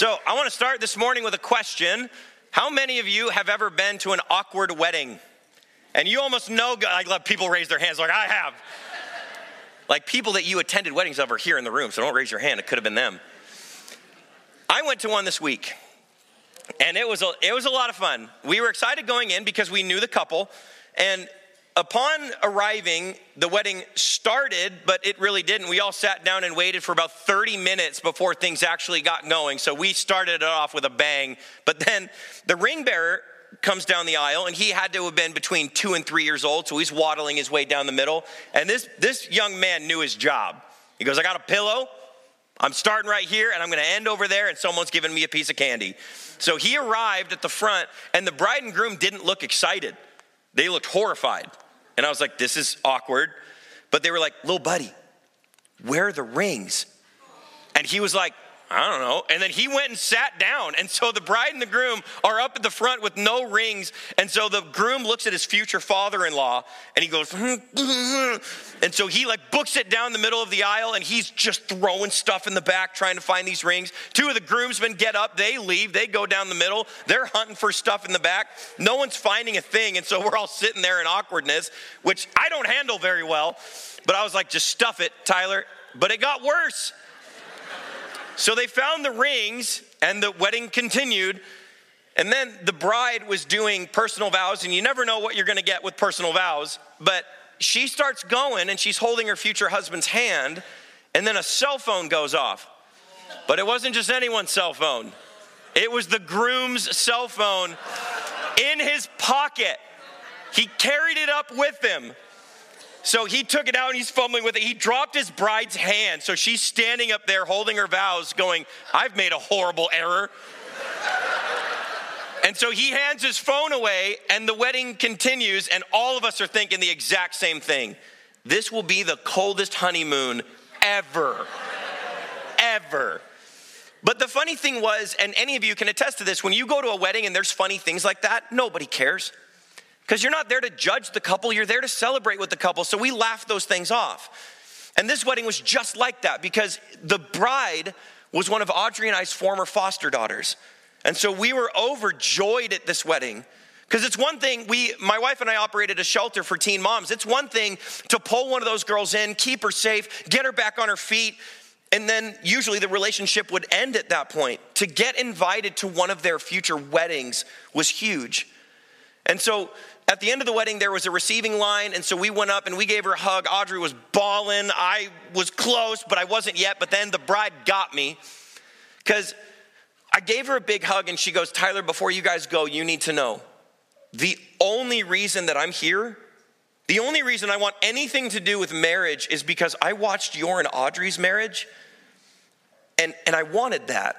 So, I want to start this morning with a question. How many of you have ever been to an awkward wedding? And you almost know, I love people raise their hands like I have. like people that you attended weddings of are here in the room, so don't raise your hand. It could have been them. I went to one this week, and it was a, it was a lot of fun. We were excited going in because we knew the couple, and upon arriving, the wedding started, but it really didn't. We all sat down and waited for about 30 minutes before things actually got going. So we started it off with a bang. But then the ring bearer comes down the aisle, and he had to have been between two and three years old. So he's waddling his way down the middle. And this, this young man knew his job. He goes, I got a pillow. I'm starting right here, and I'm going to end over there, and someone's giving me a piece of candy. So he arrived at the front, and the bride and groom didn't look excited. They looked horrified. And I was like, this is awkward. But they were like, little buddy, where are the rings? And he was like, I don't know. And then he went and sat down. And so the bride and the groom are up at the front with no rings. And so the groom looks at his future father in law and he goes, hmm, hmm, hmm. And so he like books it down the middle of the aisle and he's just throwing stuff in the back trying to find these rings. Two of the groomsmen get up, they leave, they go down the middle. They're hunting for stuff in the back. No one's finding a thing. And so we're all sitting there in awkwardness, which I don't handle very well. But I was like, just stuff it, Tyler. But it got worse. So they found the rings, and the wedding continued. And then the bride was doing personal vows, and you never know what you're gonna get with personal vows. But she starts going, and she's holding her future husband's hand, and then a cell phone goes off. But it wasn't just anyone's cell phone, it was the groom's cell phone in his pocket. He carried it up with him. So he took it out and he's fumbling with it. He dropped his bride's hand. So she's standing up there holding her vows, going, I've made a horrible error. And so he hands his phone away, and the wedding continues, and all of us are thinking the exact same thing. This will be the coldest honeymoon ever. ever. But the funny thing was, and any of you can attest to this, when you go to a wedding and there's funny things like that, nobody cares. Because you're not there to judge the couple, you're there to celebrate with the couple. So we laugh those things off. And this wedding was just like that because the bride was one of Audrey and I's former foster daughters. And so we were overjoyed at this wedding. Because it's one thing, we, my wife and I operated a shelter for teen moms. It's one thing to pull one of those girls in, keep her safe, get her back on her feet, and then usually the relationship would end at that point. To get invited to one of their future weddings was huge. And so at the end of the wedding, there was a receiving line, and so we went up and we gave her a hug. Audrey was bawling. I was close, but I wasn't yet. But then the bride got me because I gave her a big hug, and she goes, Tyler, before you guys go, you need to know the only reason that I'm here, the only reason I want anything to do with marriage is because I watched your and Audrey's marriage, and, and I wanted that.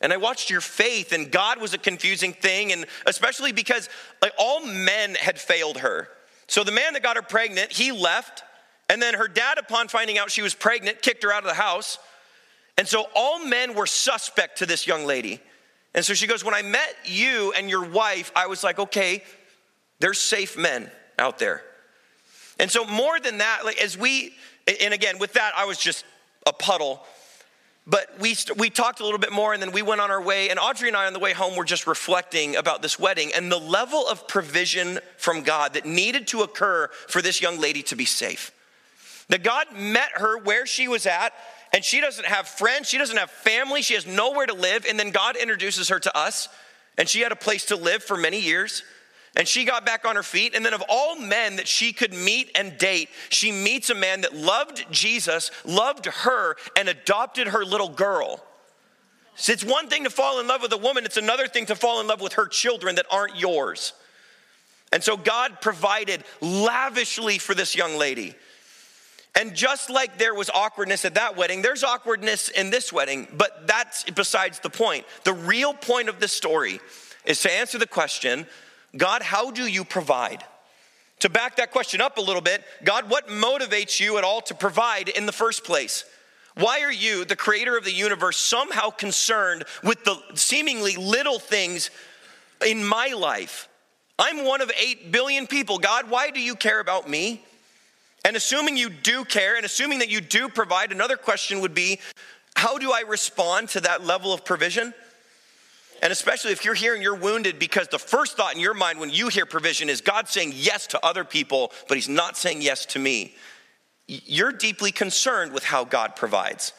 And I watched your faith, and God was a confusing thing, and especially because like all men had failed her. So the man that got her pregnant, he left, and then her dad, upon finding out she was pregnant, kicked her out of the house. And so all men were suspect to this young lady. And so she goes, When I met you and your wife, I was like, okay, there's safe men out there. And so more than that, like as we, and again, with that, I was just a puddle. But we, we talked a little bit more and then we went on our way. And Audrey and I, on the way home, were just reflecting about this wedding and the level of provision from God that needed to occur for this young lady to be safe. That God met her where she was at, and she doesn't have friends, she doesn't have family, she has nowhere to live. And then God introduces her to us, and she had a place to live for many years. And she got back on her feet. And then, of all men that she could meet and date, she meets a man that loved Jesus, loved her, and adopted her little girl. So it's one thing to fall in love with a woman, it's another thing to fall in love with her children that aren't yours. And so, God provided lavishly for this young lady. And just like there was awkwardness at that wedding, there's awkwardness in this wedding, but that's besides the point. The real point of this story is to answer the question God, how do you provide? To back that question up a little bit, God, what motivates you at all to provide in the first place? Why are you, the creator of the universe, somehow concerned with the seemingly little things in my life? I'm one of 8 billion people. God, why do you care about me? And assuming you do care and assuming that you do provide, another question would be How do I respond to that level of provision? And especially if you're here and you're wounded because the first thought in your mind when you hear provision is God saying yes to other people, but He's not saying yes to me. You're deeply concerned with how God provides.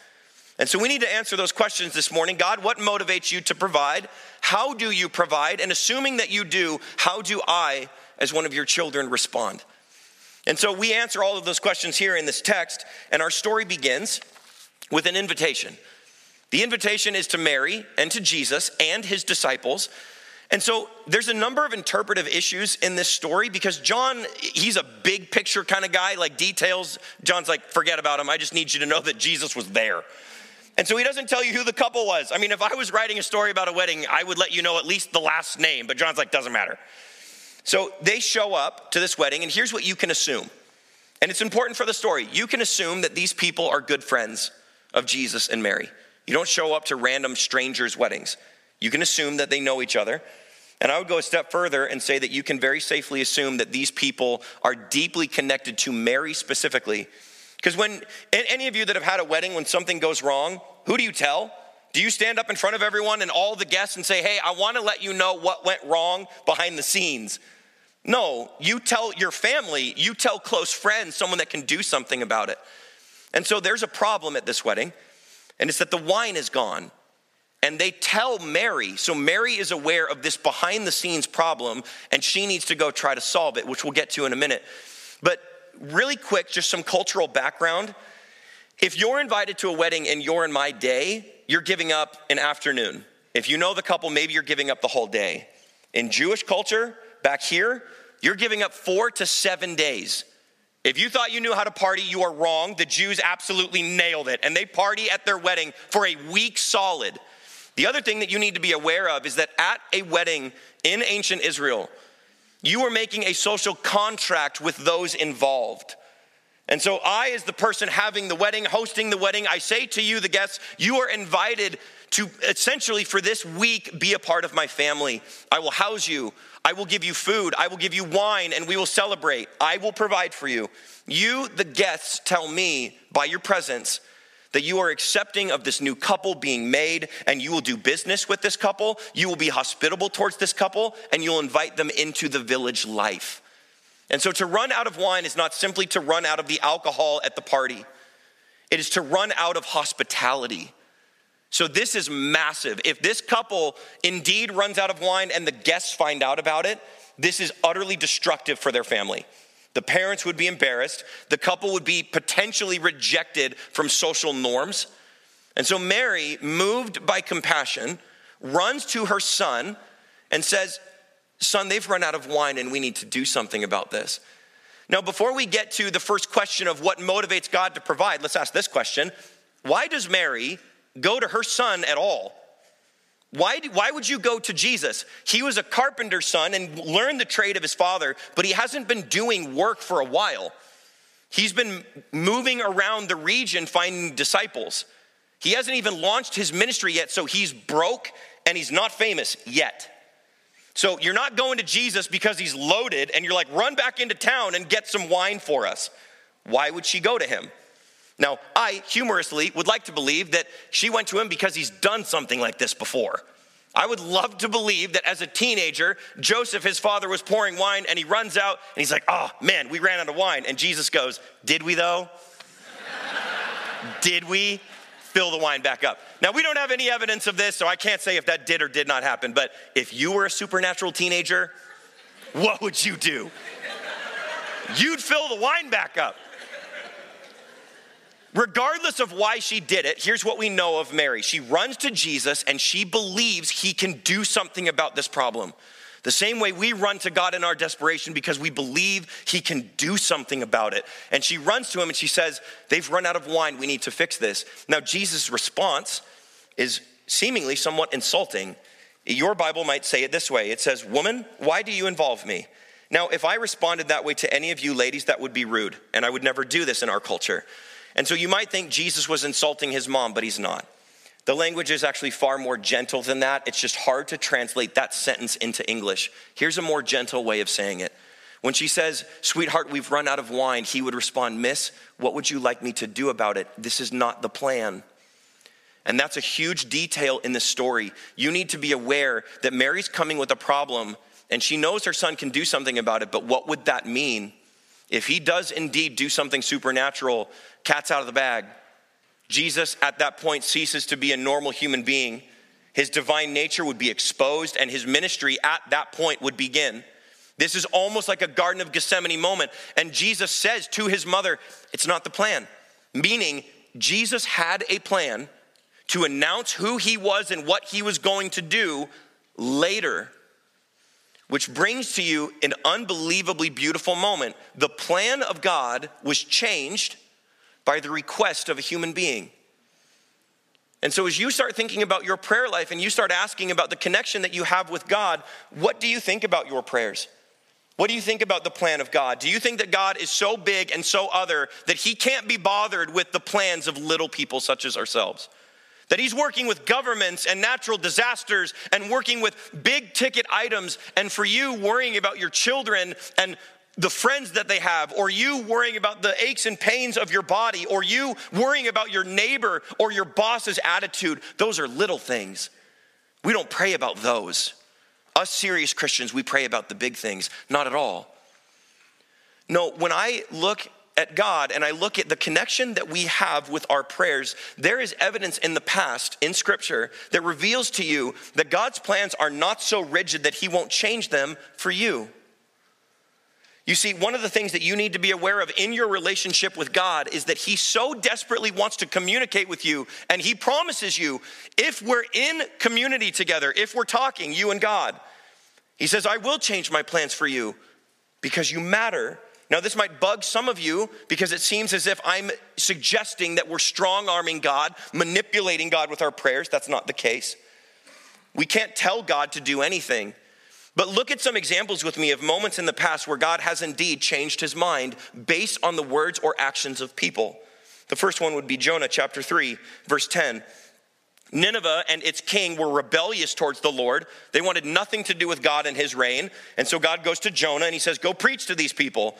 And so we need to answer those questions this morning. God, what motivates you to provide? How do you provide? And assuming that you do, how do I, as one of your children, respond? And so we answer all of those questions here in this text, and our story begins with an invitation. The invitation is to Mary and to Jesus and his disciples. And so there's a number of interpretive issues in this story because John, he's a big picture kind of guy, like details. John's like, forget about him. I just need you to know that Jesus was there. And so he doesn't tell you who the couple was. I mean, if I was writing a story about a wedding, I would let you know at least the last name, but John's like, doesn't matter. So they show up to this wedding, and here's what you can assume. And it's important for the story. You can assume that these people are good friends of Jesus and Mary. You don't show up to random strangers' weddings. You can assume that they know each other. And I would go a step further and say that you can very safely assume that these people are deeply connected to Mary specifically. Because when any of you that have had a wedding, when something goes wrong, who do you tell? Do you stand up in front of everyone and all the guests and say, hey, I want to let you know what went wrong behind the scenes? No, you tell your family, you tell close friends, someone that can do something about it. And so there's a problem at this wedding and it's that the wine is gone. And they tell Mary, so Mary is aware of this behind the scenes problem, and she needs to go try to solve it, which we'll get to in a minute. But really quick, just some cultural background. If you're invited to a wedding and you're in my day, you're giving up an afternoon. If you know the couple, maybe you're giving up the whole day. In Jewish culture, back here, you're giving up four to seven days. If you thought you knew how to party, you are wrong. The Jews absolutely nailed it, and they party at their wedding for a week solid. The other thing that you need to be aware of is that at a wedding in ancient Israel, you were making a social contract with those involved. And so, I, as the person having the wedding, hosting the wedding, I say to you, the guests, you are invited to essentially for this week be a part of my family. I will house you. I will give you food. I will give you wine and we will celebrate. I will provide for you. You, the guests, tell me by your presence that you are accepting of this new couple being made and you will do business with this couple. You will be hospitable towards this couple and you'll invite them into the village life. And so to run out of wine is not simply to run out of the alcohol at the party, it is to run out of hospitality. So this is massive. If this couple indeed runs out of wine and the guests find out about it, this is utterly destructive for their family. The parents would be embarrassed. The couple would be potentially rejected from social norms. And so Mary, moved by compassion, runs to her son and says, Son, they've run out of wine and we need to do something about this. Now, before we get to the first question of what motivates God to provide, let's ask this question Why does Mary go to her son at all. Why, why would you go to Jesus? He was a carpenter's son and learned the trade of his father, but he hasn't been doing work for a while. He's been moving around the region finding disciples. He hasn't even launched his ministry yet, so he's broke and he's not famous yet. So you're not going to Jesus because he's loaded and you're like, run back into town and get some wine for us. Why would she go to him? Now, I humorously would like to believe that she went to him because he's done something like this before. I would love to believe that as a teenager, Joseph, his father, was pouring wine and he runs out and he's like, oh man, we ran out of wine. And Jesus goes, Did we though? did we? Fill the wine back up. Now, we don't have any evidence of this, so I can't say if that did or did not happen. But if you were a supernatural teenager, what would you do? You'd fill the wine back up. Regardless of why she did it, here's what we know of Mary. She runs to Jesus and she believes he can do something about this problem. The same way we run to God in our desperation because we believe He can do something about it. And she runs to Him and she says, They've run out of wine. We need to fix this. Now, Jesus' response is seemingly somewhat insulting. Your Bible might say it this way it says, Woman, why do you involve me? Now, if I responded that way to any of you ladies, that would be rude. And I would never do this in our culture. And so you might think Jesus was insulting his mom, but he's not. The language is actually far more gentle than that. It's just hard to translate that sentence into English. Here's a more gentle way of saying it. When she says, Sweetheart, we've run out of wine, he would respond, Miss, what would you like me to do about it? This is not the plan. And that's a huge detail in the story. You need to be aware that Mary's coming with a problem and she knows her son can do something about it, but what would that mean? If he does indeed do something supernatural, cat's out of the bag. Jesus at that point ceases to be a normal human being. His divine nature would be exposed, and his ministry at that point would begin. This is almost like a Garden of Gethsemane moment. And Jesus says to his mother, It's not the plan. Meaning, Jesus had a plan to announce who he was and what he was going to do later, which brings to you an unbelievably beautiful moment. The plan of God was changed by the request of a human being. And so, as you start thinking about your prayer life and you start asking about the connection that you have with God, what do you think about your prayers? What do you think about the plan of God? Do you think that God is so big and so other that he can't be bothered with the plans of little people such as ourselves? That he's working with governments and natural disasters and working with big ticket items, and for you worrying about your children and the friends that they have, or you worrying about the aches and pains of your body, or you worrying about your neighbor or your boss's attitude, those are little things. We don't pray about those. Us serious Christians, we pray about the big things, not at all. No, when I look at God and I look at the connection that we have with our prayers, there is evidence in the past in Scripture that reveals to you that God's plans are not so rigid that He won't change them for you. You see, one of the things that you need to be aware of in your relationship with God is that He so desperately wants to communicate with you, and He promises you, if we're in community together, if we're talking, you and God, He says, I will change my plans for you because you matter. Now, this might bug some of you because it seems as if I'm suggesting that we're strong arming God, manipulating God with our prayers. That's not the case. We can't tell God to do anything. But look at some examples with me of moments in the past where God has indeed changed his mind based on the words or actions of people. The first one would be Jonah chapter 3, verse 10. Nineveh and its king were rebellious towards the Lord. They wanted nothing to do with God and his reign. And so God goes to Jonah and he says, Go preach to these people.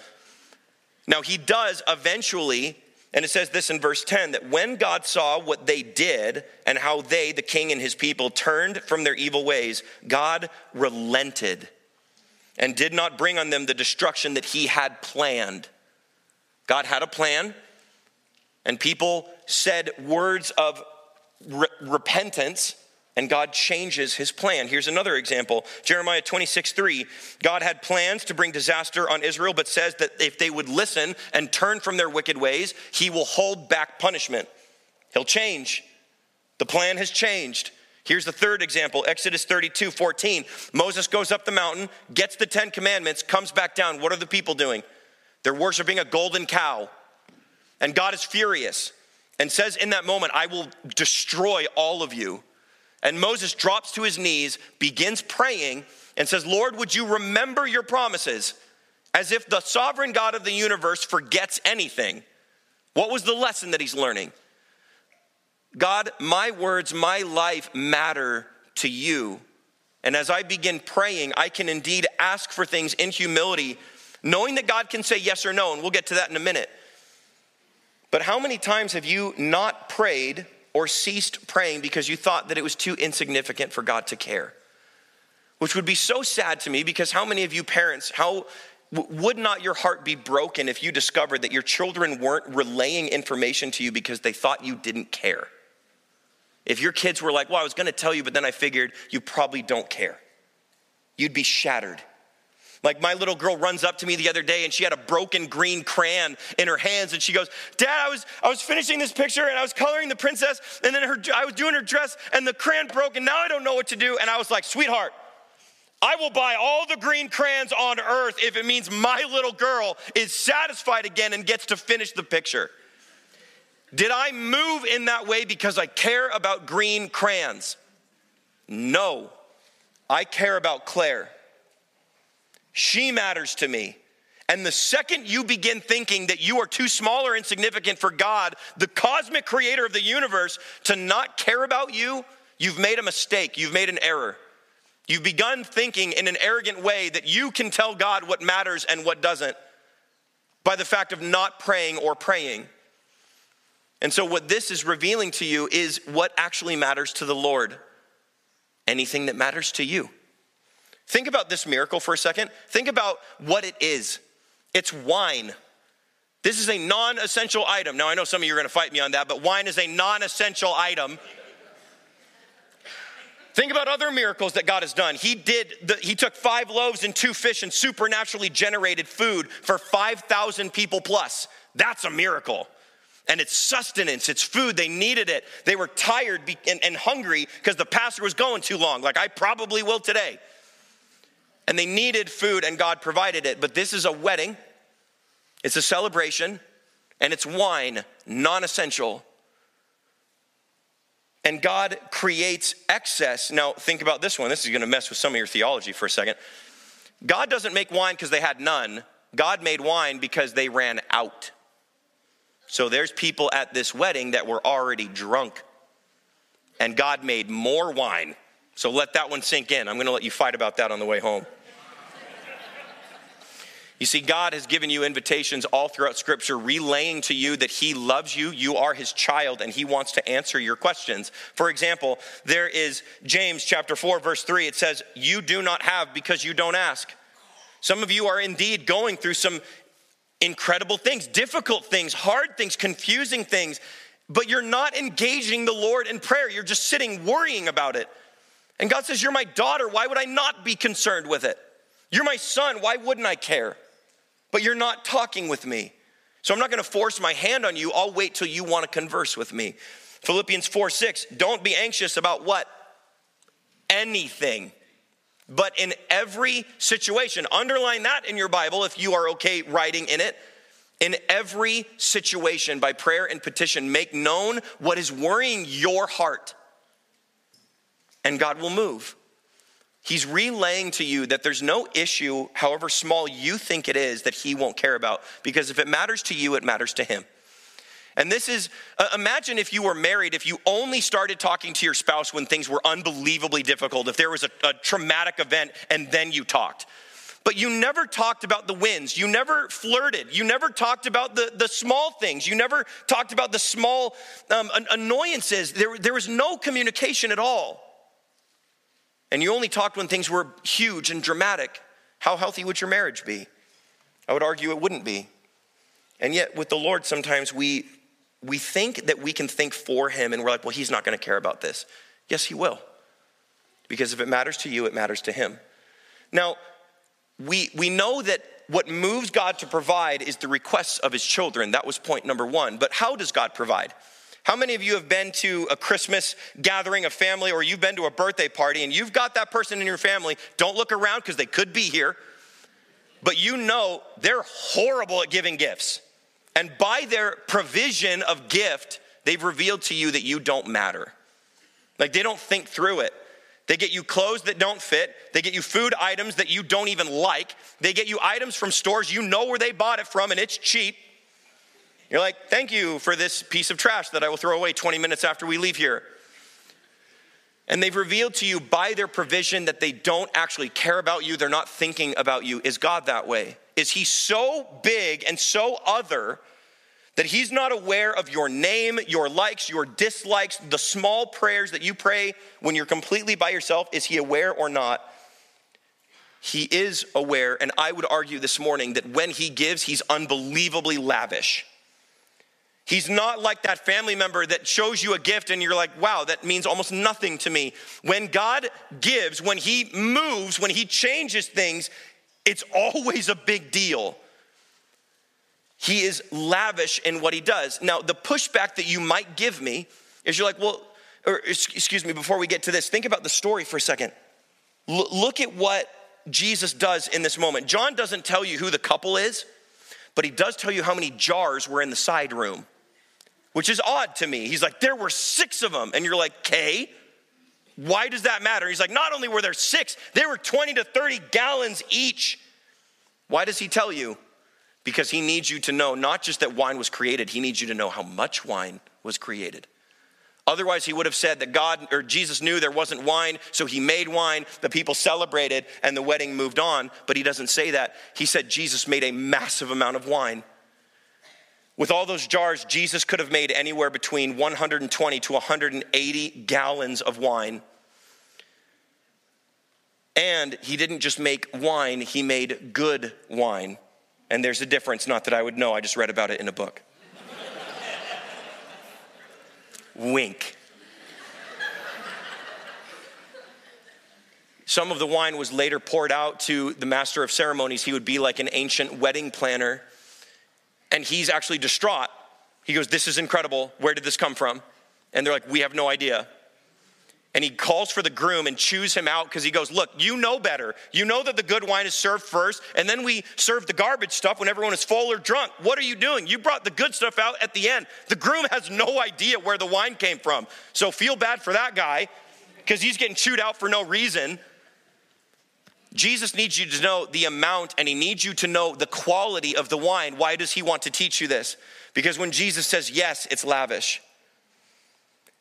Now, he does eventually and it says this in verse 10 that when God saw what they did and how they, the king and his people, turned from their evil ways, God relented and did not bring on them the destruction that he had planned. God had a plan, and people said words of re- repentance and God changes his plan. Here's another example Jeremiah 26, 3. God had plans to bring disaster on Israel, but says that if they would listen and turn from their wicked ways, he will hold back punishment. He'll change. The plan has changed. Here's the third example Exodus 32, 14. Moses goes up the mountain, gets the Ten Commandments, comes back down. What are the people doing? They're worshiping a golden cow. And God is furious and says in that moment, I will destroy all of you. And Moses drops to his knees, begins praying, and says, Lord, would you remember your promises? As if the sovereign God of the universe forgets anything. What was the lesson that he's learning? God, my words, my life matter to you. And as I begin praying, I can indeed ask for things in humility, knowing that God can say yes or no, and we'll get to that in a minute. But how many times have you not prayed or ceased praying because you thought that it was too insignificant for God to care. Which would be so sad to me because how many of you parents, how would not your heart be broken if you discovered that your children weren't relaying information to you because they thought you didn't care? If your kids were like, well, I was gonna tell you, but then I figured you probably don't care, you'd be shattered. Like my little girl runs up to me the other day and she had a broken green crayon in her hands and she goes, "Dad, I was I was finishing this picture and I was coloring the princess and then her I was doing her dress and the crayon broke and now I don't know what to do." And I was like, "Sweetheart, I will buy all the green crayons on earth if it means my little girl is satisfied again and gets to finish the picture." Did I move in that way because I care about green crayons? No. I care about Claire. She matters to me. And the second you begin thinking that you are too small or insignificant for God, the cosmic creator of the universe, to not care about you, you've made a mistake. You've made an error. You've begun thinking in an arrogant way that you can tell God what matters and what doesn't by the fact of not praying or praying. And so, what this is revealing to you is what actually matters to the Lord anything that matters to you. Think about this miracle for a second. Think about what it is it's wine. This is a non essential item. Now, I know some of you are going to fight me on that, but wine is a non essential item. Think about other miracles that God has done. He did the, he took 5 loaves and 2 fish and supernaturally generated food for 5,000 people plus. That's a miracle. And it's sustenance, it's food. They needed it. They were tired and, and hungry because the pastor was going too long, like I probably will today. And they needed food, and God provided it. But this is a wedding, it's a celebration, and it's wine, non essential. And God creates excess. Now, think about this one. This is going to mess with some of your theology for a second. God doesn't make wine because they had none, God made wine because they ran out. So there's people at this wedding that were already drunk, and God made more wine. So let that one sink in. I'm going to let you fight about that on the way home. You see, God has given you invitations all throughout Scripture, relaying to you that He loves you, you are His child, and He wants to answer your questions. For example, there is James chapter 4, verse 3. It says, You do not have because you don't ask. Some of you are indeed going through some incredible things, difficult things, hard things, confusing things, but you're not engaging the Lord in prayer. You're just sitting worrying about it. And God says, You're my daughter. Why would I not be concerned with it? You're my son. Why wouldn't I care? But you're not talking with me. So I'm not going to force my hand on you. I'll wait till you want to converse with me. Philippians 4 6, don't be anxious about what? Anything. But in every situation, underline that in your Bible if you are okay writing in it. In every situation, by prayer and petition, make known what is worrying your heart, and God will move. He's relaying to you that there's no issue, however small you think it is, that He won't care about. Because if it matters to you, it matters to Him. And this is, uh, imagine if you were married, if you only started talking to your spouse when things were unbelievably difficult, if there was a, a traumatic event and then you talked. But you never talked about the wins. You never flirted. You never talked about the, the small things. You never talked about the small um, annoyances. There, there was no communication at all. And you only talked when things were huge and dramatic. How healthy would your marriage be? I would argue it wouldn't be. And yet, with the Lord, sometimes we we think that we can think for him and we're like, well, he's not going to care about this. Yes, he will. Because if it matters to you, it matters to him. Now, we, we know that what moves God to provide is the requests of his children. That was point number one. But how does God provide? How many of you have been to a Christmas gathering, a family, or you've been to a birthday party and you've got that person in your family? Don't look around because they could be here. But you know they're horrible at giving gifts. And by their provision of gift, they've revealed to you that you don't matter. Like they don't think through it. They get you clothes that don't fit. They get you food items that you don't even like. They get you items from stores you know where they bought it from and it's cheap. You're like, thank you for this piece of trash that I will throw away 20 minutes after we leave here. And they've revealed to you by their provision that they don't actually care about you, they're not thinking about you. Is God that way? Is he so big and so other that he's not aware of your name, your likes, your dislikes, the small prayers that you pray when you're completely by yourself? Is he aware or not? He is aware, and I would argue this morning that when he gives, he's unbelievably lavish. He's not like that family member that shows you a gift and you're like, wow, that means almost nothing to me. When God gives, when He moves, when He changes things, it's always a big deal. He is lavish in what He does. Now, the pushback that you might give me is you're like, well, or excuse me, before we get to this, think about the story for a second. L- look at what Jesus does in this moment. John doesn't tell you who the couple is, but he does tell you how many jars were in the side room which is odd to me. He's like, there were six of them. And you're like, okay, why does that matter? He's like, not only were there six, there were 20 to 30 gallons each. Why does he tell you? Because he needs you to know not just that wine was created, he needs you to know how much wine was created. Otherwise, he would have said that God or Jesus knew there wasn't wine, so he made wine, the people celebrated, and the wedding moved on. But he doesn't say that. He said Jesus made a massive amount of wine. With all those jars, Jesus could have made anywhere between 120 to 180 gallons of wine. And he didn't just make wine, he made good wine. And there's a difference, not that I would know, I just read about it in a book. Wink. Some of the wine was later poured out to the master of ceremonies. He would be like an ancient wedding planner. And he's actually distraught. He goes, This is incredible. Where did this come from? And they're like, We have no idea. And he calls for the groom and chews him out because he goes, Look, you know better. You know that the good wine is served first, and then we serve the garbage stuff when everyone is full or drunk. What are you doing? You brought the good stuff out at the end. The groom has no idea where the wine came from. So feel bad for that guy because he's getting chewed out for no reason. Jesus needs you to know the amount and he needs you to know the quality of the wine. Why does he want to teach you this? Because when Jesus says yes, it's lavish.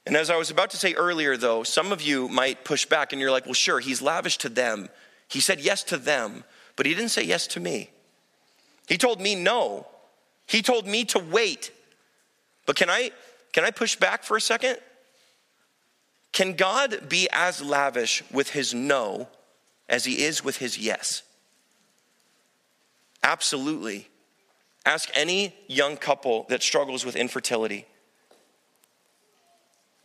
And as I was about to say earlier, though, some of you might push back and you're like, well, sure, he's lavish to them. He said yes to them, but he didn't say yes to me. He told me no. He told me to wait. But can I can I push back for a second? Can God be as lavish with his no as he is with his yes? Absolutely. Ask any young couple that struggles with infertility.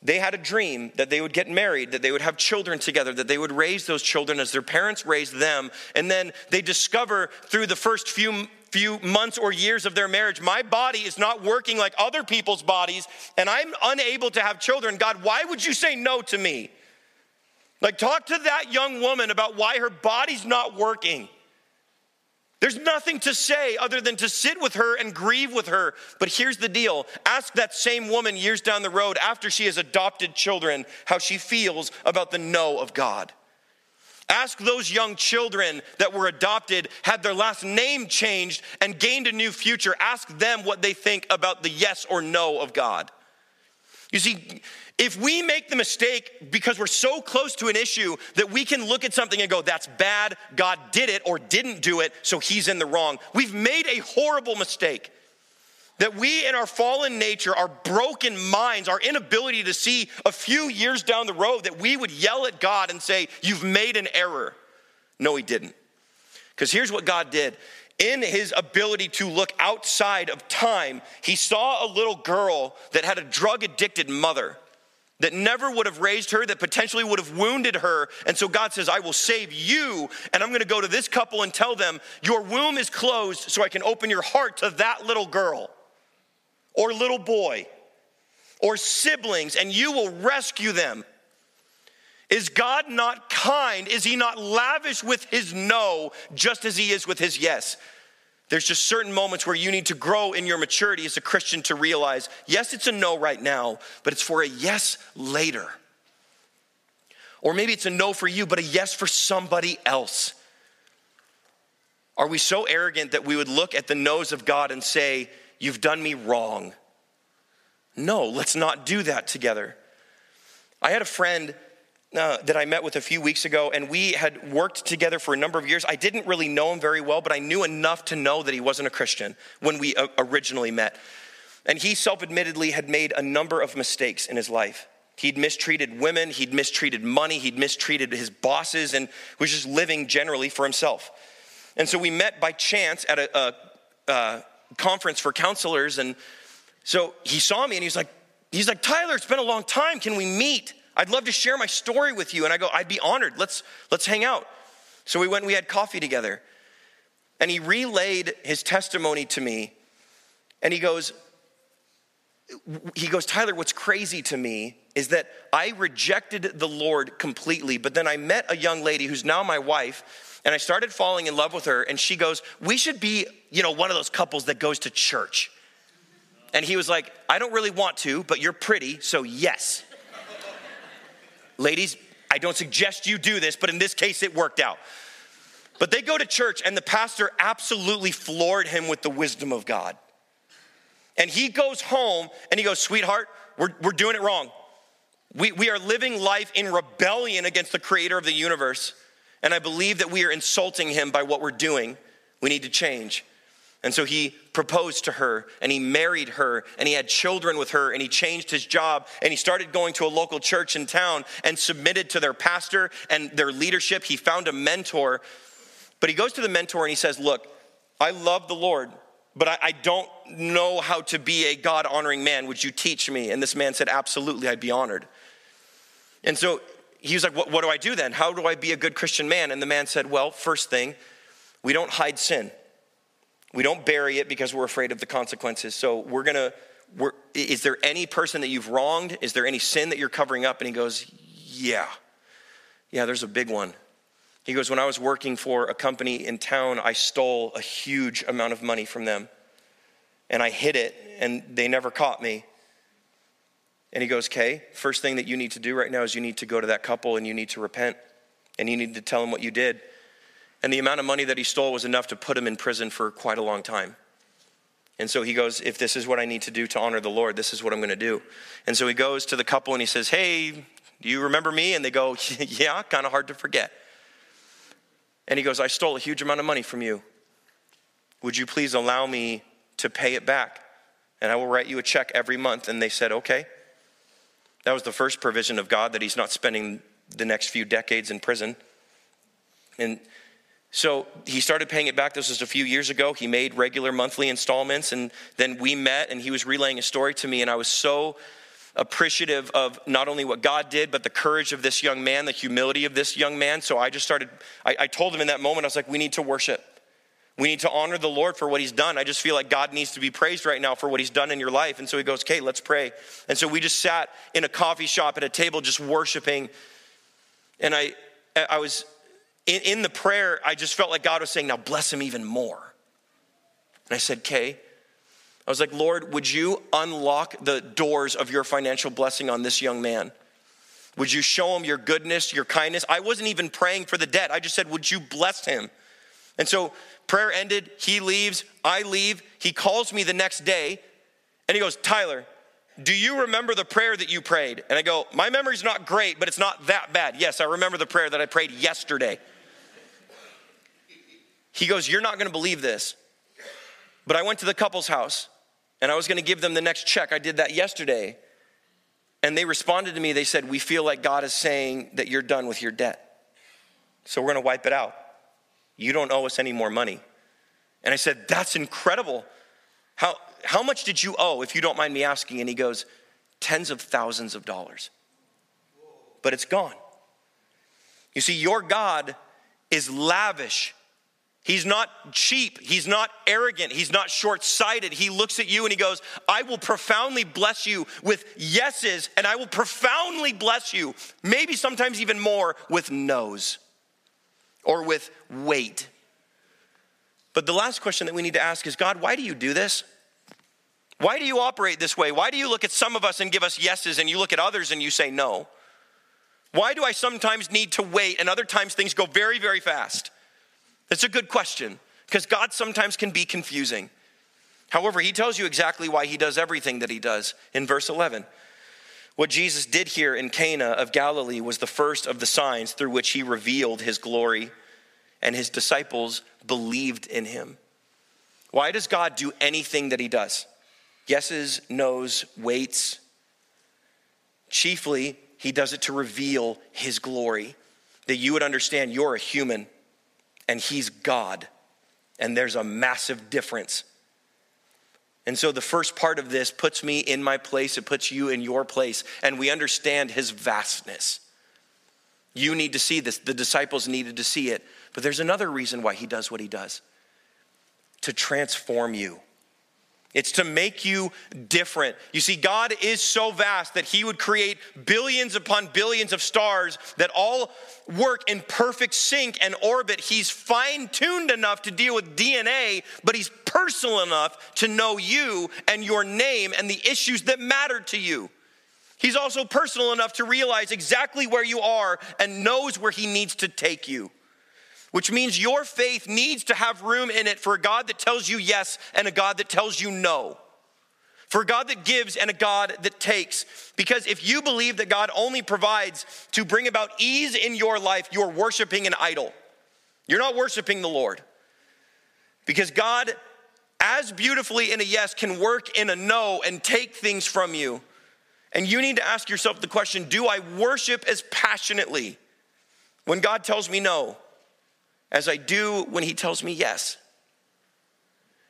They had a dream that they would get married, that they would have children together, that they would raise those children as their parents raised them. And then they discover through the first few few months or years of their marriage, my body is not working like other people's bodies, and I'm unable to have children. God, why would you say no to me? Like, talk to that young woman about why her body's not working. There's nothing to say other than to sit with her and grieve with her. But here's the deal ask that same woman years down the road, after she has adopted children, how she feels about the no of God. Ask those young children that were adopted, had their last name changed, and gained a new future. Ask them what they think about the yes or no of God. You see, if we make the mistake because we're so close to an issue that we can look at something and go, that's bad, God did it or didn't do it, so he's in the wrong, we've made a horrible mistake. That we, in our fallen nature, our broken minds, our inability to see a few years down the road, that we would yell at God and say, You've made an error. No, he didn't. Because here's what God did in his ability to look outside of time, he saw a little girl that had a drug addicted mother that never would have raised her, that potentially would have wounded her. And so God says, I will save you. And I'm to go to this couple and tell them, Your womb is closed so I can open your heart to that little girl or little boy or siblings, and you will rescue them. Is God not kind? Is He not lavish with His no, just as He is with His yes? There's just certain moments where you need to grow in your maturity as a Christian to realize yes, it's a no right now, but it's for a yes later. Or maybe it's a no for you, but a yes for somebody else. Are we so arrogant that we would look at the noes of God and say, You've done me wrong? No, let's not do that together. I had a friend uh, that I met with a few weeks ago, and we had worked together for a number of years. I didn't really know him very well, but I knew enough to know that he wasn't a Christian when we uh, originally met. And he self admittedly had made a number of mistakes in his life. He'd mistreated women, he'd mistreated money, he'd mistreated his bosses, and was just living generally for himself. And so we met by chance at a, a, a conference for counselors, and so he saw me and he's like, he's like, Tyler, it's been a long time. Can we meet? I'd love to share my story with you. And I go, I'd be honored. Let's, let's hang out. So we went and we had coffee together. And he relayed his testimony to me. And he goes, he goes, Tyler, what's crazy to me is that I rejected the Lord completely, but then I met a young lady who's now my wife, and I started falling in love with her, and she goes, We should be, you know, one of those couples that goes to church. And he was like, I don't really want to, but you're pretty, so yes. Ladies, I don't suggest you do this, but in this case, it worked out. But they go to church, and the pastor absolutely floored him with the wisdom of God. And he goes home and he goes, Sweetheart, we're, we're doing it wrong. We, we are living life in rebellion against the creator of the universe. And I believe that we are insulting him by what we're doing. We need to change. And so he proposed to her and he married her and he had children with her and he changed his job and he started going to a local church in town and submitted to their pastor and their leadership. He found a mentor. But he goes to the mentor and he says, Look, I love the Lord, but I, I don't know how to be a God honoring man. Would you teach me? And this man said, Absolutely, I'd be honored. And so he was like, what, what do I do then? How do I be a good Christian man? And the man said, Well, first thing, we don't hide sin. We don't bury it because we're afraid of the consequences. So we're gonna, we're, is there any person that you've wronged? Is there any sin that you're covering up? And he goes, Yeah. Yeah, there's a big one. He goes, When I was working for a company in town, I stole a huge amount of money from them. And I hid it, and they never caught me. And he goes, Okay, first thing that you need to do right now is you need to go to that couple and you need to repent. And you need to tell them what you did. And the amount of money that he stole was enough to put him in prison for quite a long time. And so he goes, If this is what I need to do to honor the Lord, this is what I'm going to do. And so he goes to the couple and he says, Hey, do you remember me? And they go, Yeah, kind of hard to forget. And he goes, I stole a huge amount of money from you. Would you please allow me to pay it back? And I will write you a check every month. And they said, Okay. That was the first provision of God that he's not spending the next few decades in prison. And so he started paying it back. This was a few years ago. He made regular monthly installments, and then we met, and he was relaying a story to me, and I was so appreciative of not only what God did, but the courage of this young man, the humility of this young man. So I just started, I, I told him in that moment, I was like, we need to worship. We need to honor the Lord for what he's done. I just feel like God needs to be praised right now for what he's done in your life. And so he goes, okay, let's pray. And so we just sat in a coffee shop at a table just worshiping. And I, I was in, in the prayer, I just felt like God was saying, now bless him even more. And I said, okay. I was like, Lord, would you unlock the doors of your financial blessing on this young man? Would you show him your goodness, your kindness? I wasn't even praying for the debt. I just said, Would you bless him? And so prayer ended. He leaves. I leave. He calls me the next day and he goes, Tyler, do you remember the prayer that you prayed? And I go, My memory's not great, but it's not that bad. Yes, I remember the prayer that I prayed yesterday. He goes, You're not to believe this. But I went to the couple's house and I was to give them the next check. I did that yesterday. And they responded to me. They said, We feel like God is saying that you're done with your debt. So we're to wipe it out. You don't owe us any more money. And I said, That's incredible. How, how much did you owe, if you don't mind me asking? And he goes, Tens of thousands of dollars. But it's gone. You see, your God is lavish He's not cheap. He's not arrogant. He's not short sighted. He looks at you and he goes, I will profoundly bless you with yeses, and I will profoundly bless you, maybe sometimes even more, with no's or with wait. But the last question that we need to ask is God, why do you do this? Why do you operate this way? Why do you look at some of us and give us yeses, and you look at others and you say no? Why do I sometimes need to wait and other times things go very, very fast? That's a good question because God sometimes can be confusing. However, he tells you exactly why he does everything that he does in verse 11. What Jesus did here in Cana of Galilee was the first of the signs through which he revealed his glory, and his disciples believed in him. Why does God do anything that he does? Yeses, no's, waits. Chiefly, he does it to reveal his glory, that you would understand you're a human and he's God. And there's a massive difference. And so the first part of this puts me in my place, it puts you in your place, and we understand his vastness. You need to see this. The disciples needed to see it. But there's another reason why he does what he does to transform you. It's to make you different. You see, God is so vast that He would create billions upon billions of stars that all work in perfect sync and orbit. He's fine tuned enough to deal with DNA, but He's personal enough to know you and your name and the issues that matter to you. He's also personal enough to realize exactly where you are and knows where He needs to take you which means your faith needs to have room in it for a God that tells you yes and a God that tells you no. For a God that gives and a God that takes. Because if you believe that God only provides to bring about ease in your life, you're worshiping an idol. You're not worshiping the Lord. Because God as beautifully in a yes can work in a no and take things from you. And you need to ask yourself the question do I worship as passionately when God tells me no as I do when He tells me yes?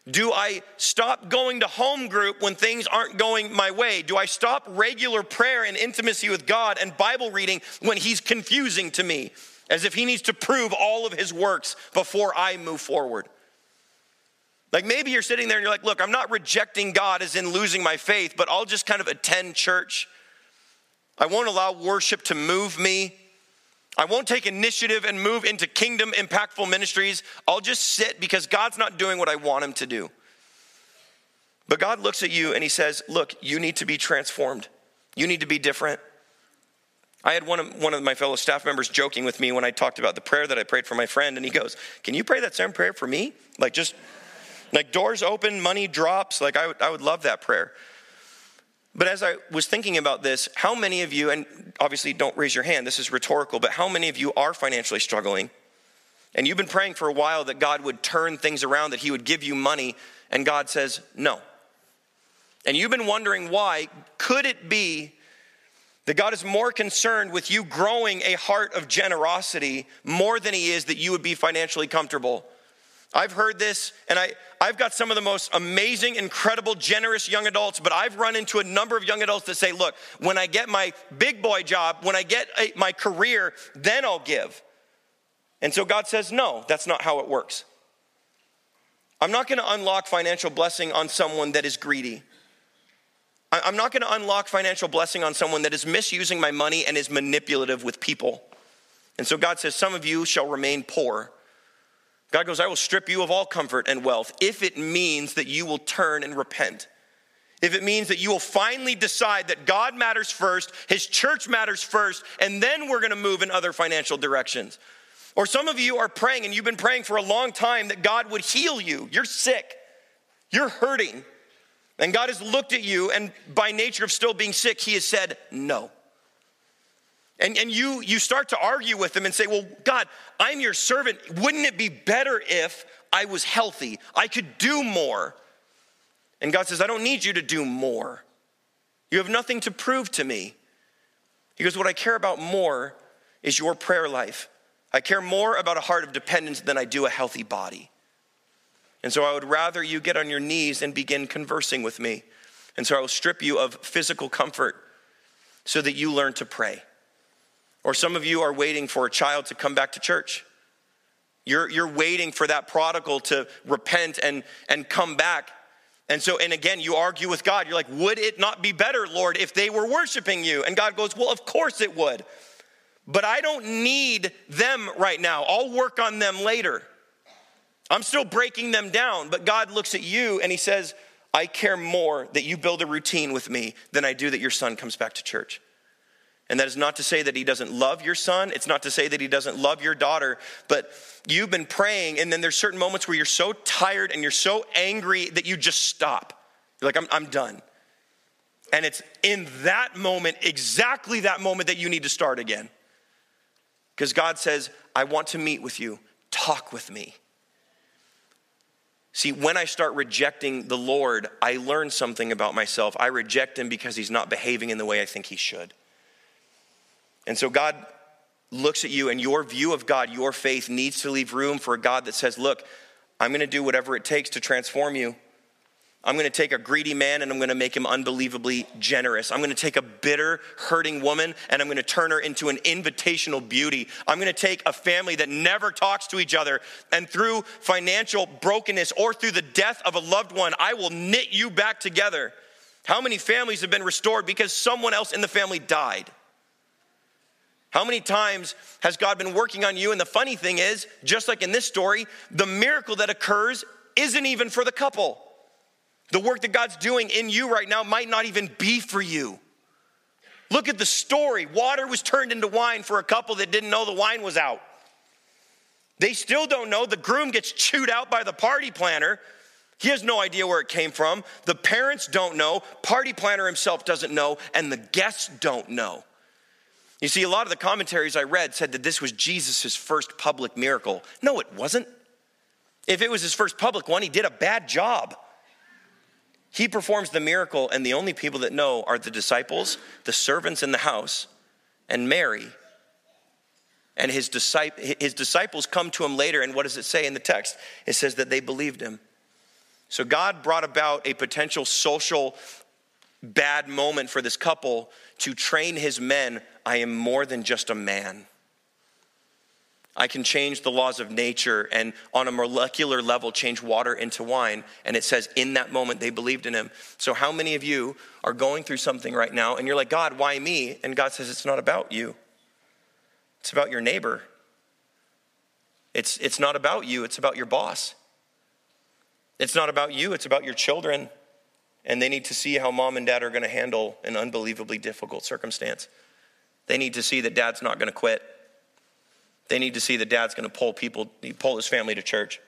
Do I stop going to home group when things aren't going my way? Do I stop regular prayer and intimacy with God and Bible reading when He's confusing to me, as if He needs to prove all of His works before I move forward? Like maybe you're sitting there and you're like, look, I'm not rejecting God as in losing my faith, but I'll just kind of attend church. I won't allow worship to move me. I won't take initiative and move into kingdom impactful ministries. I'll just sit because God's not doing what I want Him to do. But God looks at you and He says, Look, you need to be transformed. You need to be different. I had one of, one of my fellow staff members joking with me when I talked about the prayer that I prayed for my friend, and he goes, Can you pray that same prayer for me? Like, just like doors open, money drops. Like, I I would love that prayer. But as I was thinking about this, how many of you, and obviously don't raise your hand, this is rhetorical, but how many of you are financially struggling? And you've been praying for a while that God would turn things around, that He would give you money, and God says no. And you've been wondering why. Could it be that God is more concerned with you growing a heart of generosity more than He is that you would be financially comfortable? I've heard this, and I, I've got some of the most amazing, incredible, generous young adults, but I've run into a number of young adults that say, Look, when I get my big boy job, when I get a, my career, then I'll give. And so God says, No, that's not how it works. I'm not gonna unlock financial blessing on someone that is greedy. I'm not gonna unlock financial blessing on someone that is misusing my money and is manipulative with people. And so God says, Some of you shall remain poor God goes, I will strip you of all comfort and wealth if it means that you will turn and repent. If it means that you will finally decide that God matters first, His church matters first, and then we're gonna move in other financial directions. Or some of you are praying and you've been praying for a long time that God would heal you. You're sick, you're hurting. And God has looked at you, and by nature of still being sick, He has said, No. And, and you, you start to argue with them and say, Well, God, I'm your servant. Wouldn't it be better if I was healthy? I could do more. And God says, I don't need you to do more. You have nothing to prove to me. He goes, What I care about more is your prayer life. I care more about a heart of dependence than I do a healthy body. And so I would rather you get on your knees and begin conversing with me. And so I will strip you of physical comfort so that you learn to pray. Or some of you are waiting for a child to come back to church. You're, you're waiting for that prodigal to repent and, and come back. And so, and again, you argue with God. You're like, would it not be better, Lord, if they were worshiping you? And God goes, well, of course it would. But I don't need them right now. I'll work on them later. I'm still breaking them down. But God looks at you and He says, I care more that you build a routine with me than I do that your son comes back to church. And that is not to say that he doesn't love your son. It's not to say that he doesn't love your daughter. But you've been praying, and then there's certain moments where you're so tired and you're so angry that you just stop. You're like, I'm, I'm done. And it's in that moment, exactly that moment, that you need to start again. Because God says, I want to meet with you, talk with me. See, when I start rejecting the Lord, I learn something about myself. I reject him because he's not behaving in the way I think he should. And so God looks at you, and your view of God, your faith needs to leave room for a God that says, Look, I'm gonna do whatever it takes to transform you. I'm gonna take a greedy man and I'm gonna make him unbelievably generous. I'm gonna take a bitter, hurting woman and I'm gonna turn her into an invitational beauty. I'm gonna take a family that never talks to each other and through financial brokenness or through the death of a loved one, I will knit you back together. How many families have been restored because someone else in the family died? How many times has God been working on you? And the funny thing is, just like in this story, the miracle that occurs isn't even for the couple. The work that God's doing in you right now might not even be for you. Look at the story. Water was turned into wine for a couple that didn't know the wine was out. They still don't know. The groom gets chewed out by the party planner. He has no idea where it came from. The parents don't know. Party planner himself doesn't know. And the guests don't know. You see, a lot of the commentaries I read said that this was Jesus' first public miracle. No, it wasn't. If it was his first public one, he did a bad job. He performs the miracle, and the only people that know are the disciples, the servants in the house, and Mary. And his, his disciples come to him later, and what does it say in the text? It says that they believed him. So God brought about a potential social bad moment for this couple to train his men I am more than just a man. I can change the laws of nature and on a molecular level change water into wine. And it says in that moment they believed in him. So, how many of you are going through something right now and you're like, God, why me? And God says, it's not about you, it's about your neighbor. It's, it's not about you, it's about your boss. It's not about you, it's about your children. And they need to see how mom and dad are going to handle an unbelievably difficult circumstance. They need to see that dad's not going to quit. They need to see that dad's going to pull people, pull his family to church.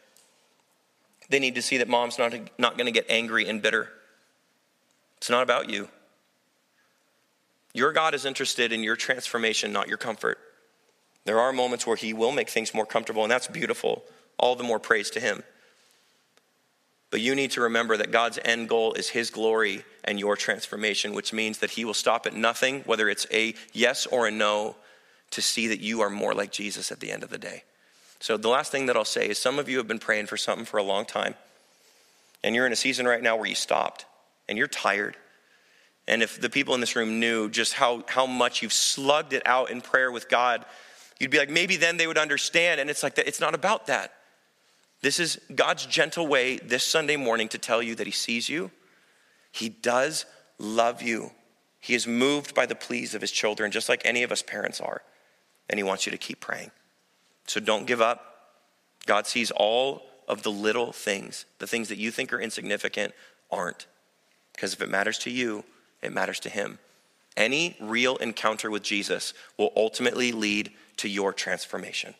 They need to see that mom's not, not going to get angry and bitter. It's not about you. Your God is interested in your transformation, not your comfort. There are moments where He will make things more comfortable, and that's beautiful. All the more praise to Him. But you need to remember that God's end goal is His glory and your transformation, which means that He will stop at nothing, whether it's a yes or a no, to see that you are more like Jesus at the end of the day. So, the last thing that I'll say is some of you have been praying for something for a long time, and you're in a season right now where you stopped and you're tired. And if the people in this room knew just how, how much you've slugged it out in prayer with God, you'd be like, maybe then they would understand. And it's like that. It's not about that. This is God's gentle way this Sunday morning to tell you that He sees you. He does love you. He is moved by the pleas of His children, just like any of us parents are and He wants you to keep praying. So don't give up. God sees all of the little things, the things that you think are insignificant aren't. Because if it matters to you, it matters to Him. Any real encounter with Jesus will ultimately lead to your transformation.